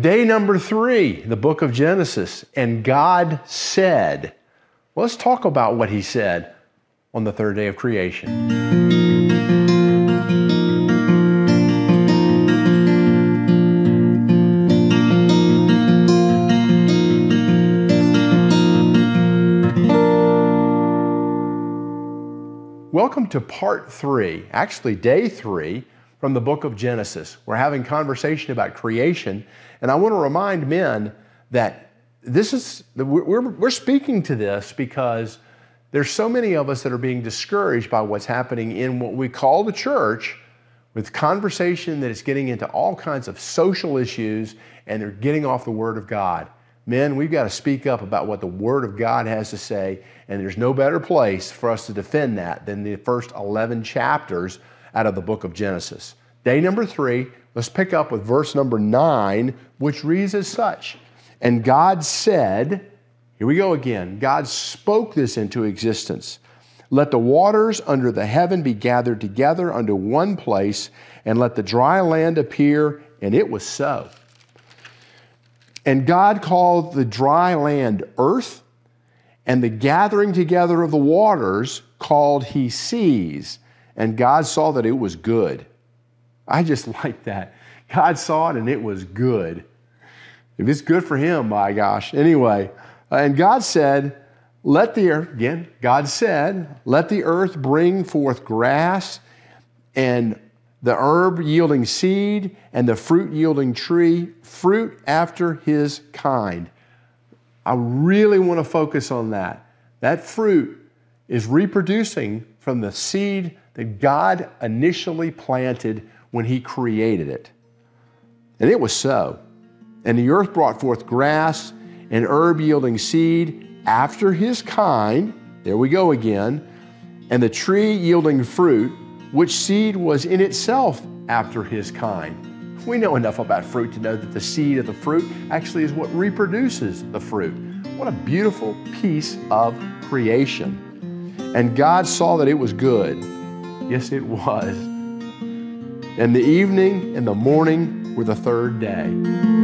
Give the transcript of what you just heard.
Day number three, the book of Genesis. And God said, let's talk about what He said on the third day of creation. Welcome to part three, actually, day three from the book of Genesis. We're having conversation about creation, and I want to remind men that this is, we're, we're speaking to this because there's so many of us that are being discouraged by what's happening in what we call the church with conversation that is getting into all kinds of social issues and they're getting off the Word of God. Men, we've got to speak up about what the Word of God has to say, and there's no better place for us to defend that than the first 11 chapters out of the book of Genesis. Day number three, let's pick up with verse number nine, which reads as such And God said, here we go again, God spoke this into existence. Let the waters under the heaven be gathered together unto one place, and let the dry land appear. And it was so. And God called the dry land earth, and the gathering together of the waters called he seas. And God saw that it was good. I just like that. God saw it and it was good. If it's good for him, my gosh. Anyway, uh, and God said, Let the earth, again, God said, Let the earth bring forth grass and the herb yielding seed, and the fruit yielding tree, fruit after his kind. I really want to focus on that. That fruit is reproducing from the seed that God initially planted when he created it. And it was so. And the earth brought forth grass and herb yielding seed after his kind. There we go again. And the tree yielding fruit which seed was in itself after his kind. We know enough about fruit to know that the seed of the fruit actually is what reproduces the fruit. What a beautiful piece of creation. And God saw that it was good. Yes, it was. And the evening and the morning were the third day.